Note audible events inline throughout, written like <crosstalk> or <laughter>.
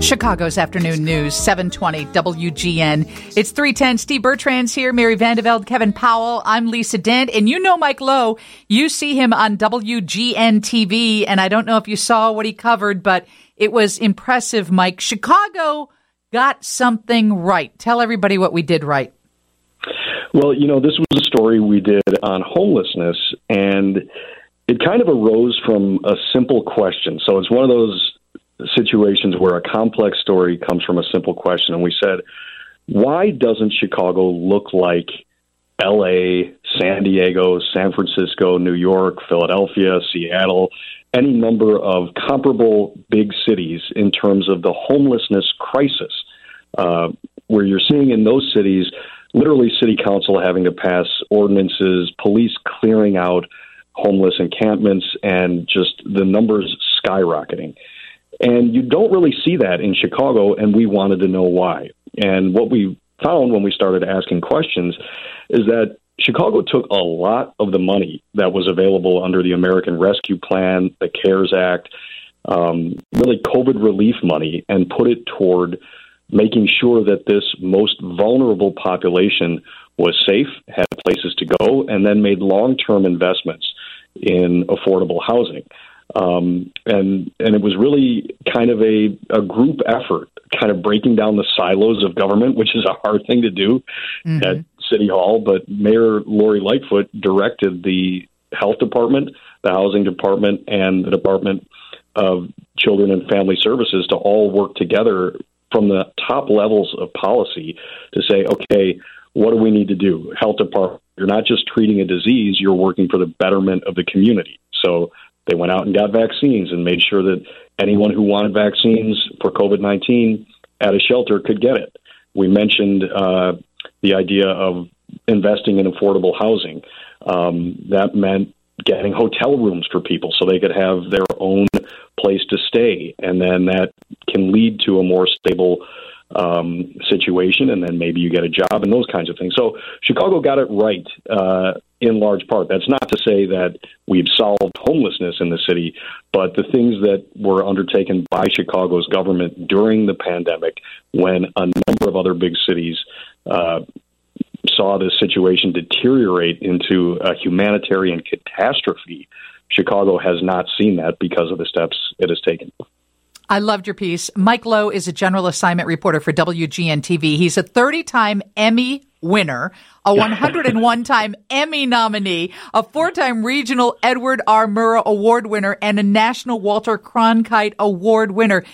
Chicago's afternoon news, 720 WGN. It's 310. Steve Bertrand's here, Mary Van de Velde, Kevin Powell. I'm Lisa Dent. And you know Mike Lowe. You see him on WGN TV. And I don't know if you saw what he covered, but it was impressive, Mike. Chicago got something right. Tell everybody what we did right. Well, you know, this was a story we did on homelessness, and it kind of arose from a simple question. So it's one of those situations where a complex story comes from a simple question. And we said, why doesn't Chicago look like LA, San Diego, San Francisco, New York, Philadelphia, Seattle, any number of comparable big cities in terms of the homelessness crisis, uh, where you're seeing in those cities literally city council having to pass ordinances, police clearing out homeless encampments, and just the numbers skyrocketing. And you don't really see that in Chicago, and we wanted to know why. And what we found when we started asking questions is that Chicago took a lot of the money that was available under the American Rescue Plan, the CARES Act, um, really COVID relief money, and put it toward making sure that this most vulnerable population was safe, had places to go, and then made long term investments in affordable housing. Um, and and it was really kind of a, a group effort, kind of breaking down the silos of government, which is a hard thing to do mm-hmm. at City Hall. But Mayor Lori Lightfoot directed the health department, the housing department, and the Department of Children and Family Services to all work together from the top levels of policy to say, okay, what do we need to do? Health department, you're not just treating a disease, you're working for the betterment of the community. So they went out and got vaccines and made sure that anyone who wanted vaccines for COVID 19 at a shelter could get it. We mentioned uh, the idea of investing in affordable housing. Um, that meant getting hotel rooms for people so they could have their own place to stay. And then that can lead to a more stable um, situation, and then maybe you get a job and those kinds of things. So Chicago got it right uh, in large part. That's not to say that we've solved homelessness in the city, but the things that were undertaken by Chicago's government during the pandemic, when a number of other big cities uh, saw this situation deteriorate into a humanitarian catastrophe. Chicago has not seen that because of the steps it has taken. I loved your piece. Mike Lowe is a general assignment reporter for WGN TV. He's a 30 time Emmy winner, a 101 time Emmy nominee, a four time regional Edward R. Murrow Award winner, and a national Walter Cronkite Award winner.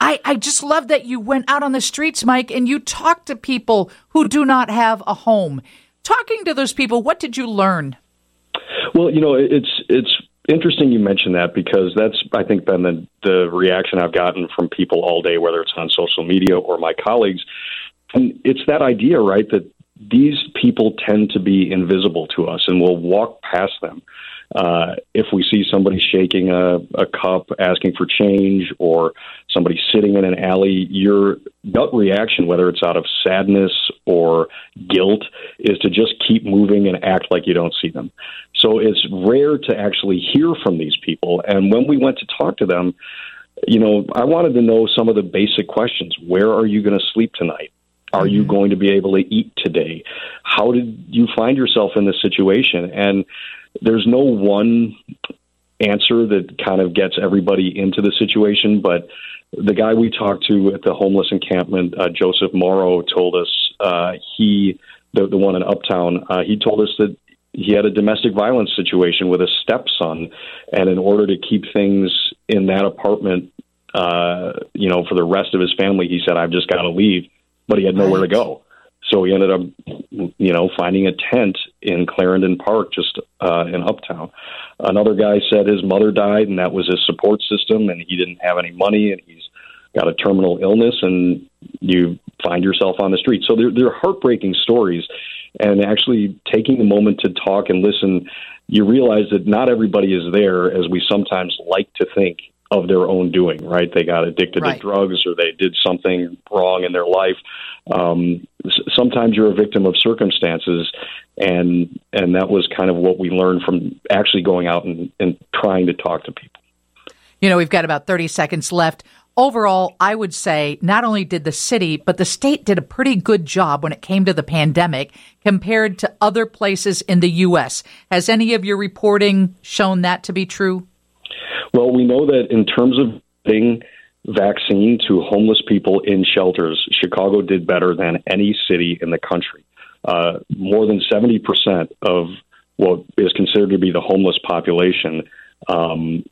I, I just love that you went out on the streets, Mike, and you talked to people who do not have a home. Talking to those people, what did you learn? Well, you know, it's it's interesting you mentioned that because that's I think been the the reaction I've gotten from people all day, whether it's on social media or my colleagues. And it's that idea, right, that these people tend to be invisible to us and we'll walk past them. Uh, if we see somebody shaking a, a cup, asking for change, or somebody sitting in an alley, your gut reaction, whether it's out of sadness or guilt, is to just keep moving and act like you don't see them. So it's rare to actually hear from these people. And when we went to talk to them, you know, I wanted to know some of the basic questions. Where are you going to sleep tonight? Are you mm-hmm. going to be able to eat today? How did you find yourself in this situation? And there's no one answer that kind of gets everybody into the situation, but the guy we talked to at the homeless encampment, uh, Joseph Morrow, told us uh, he, the, the one in Uptown, uh, he told us that he had a domestic violence situation with a stepson, and in order to keep things in that apartment, uh, you know, for the rest of his family, he said, "I've just got to leave." but he had nowhere to go. So he ended up, you know, finding a tent in Clarendon Park, just uh, in Uptown. Another guy said his mother died, and that was his support system, and he didn't have any money, and he's got a terminal illness, and you find yourself on the street. So they're, they're heartbreaking stories, and actually taking a moment to talk and listen you realize that not everybody is there as we sometimes like to think of their own doing, right? They got addicted right. to drugs or they did something wrong in their life. Um, sometimes you're a victim of circumstances, and and that was kind of what we learned from actually going out and, and trying to talk to people. You know, we've got about 30 seconds left. Overall, I would say not only did the city, but the state did a pretty good job when it came to the pandemic compared to other places in the U.S. Has any of your reporting shown that to be true? Well, we know that in terms of getting vaccine to homeless people in shelters, Chicago did better than any city in the country. Uh, more than 70% of what is considered to be the homeless population um,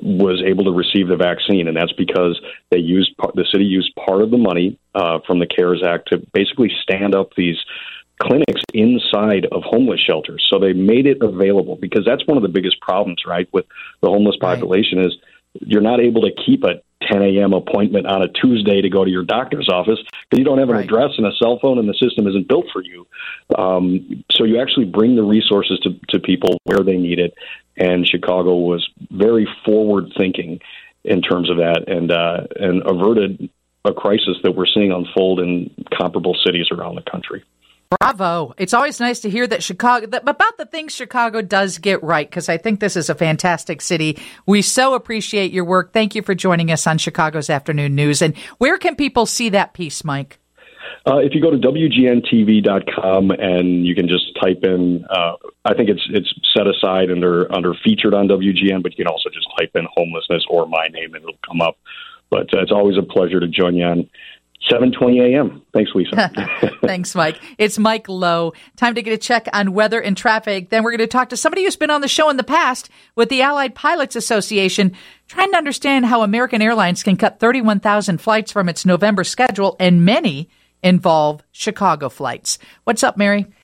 was able to receive the vaccine, and that's because they used the city used part of the money uh, from the CARES Act to basically stand up these clinics inside of homeless shelters. So they made it available because that's one of the biggest problems, right, with the homeless population right. is you're not able to keep a 10 a.m. appointment on a Tuesday to go to your doctor's office because you don't have an right. address and a cell phone and the system isn't built for you. Um, so you actually bring the resources to, to people where they need it. And Chicago was very forward thinking in terms of that and, uh, and averted a crisis that we're seeing unfold in comparable cities around the country. Bravo. It's always nice to hear that Chicago, that, about the things Chicago does get right, because I think this is a fantastic city. We so appreciate your work. Thank you for joining us on Chicago's Afternoon News. And where can people see that piece, Mike? Uh, if you go to wgntv.com and you can just type in, uh, I think it's it's set aside under under featured on WGN, but you can also just type in homelessness or my name and it'll come up. But uh, it's always a pleasure to join you on 7:20 a.m. Thanks, Lisa. <laughs> Thanks, Mike. It's Mike Lowe. Time to get a check on weather and traffic. Then we're going to talk to somebody who's been on the show in the past with the Allied Pilots Association, trying to understand how American Airlines can cut 31,000 flights from its November schedule, and many involve Chicago flights. What's up, Mary?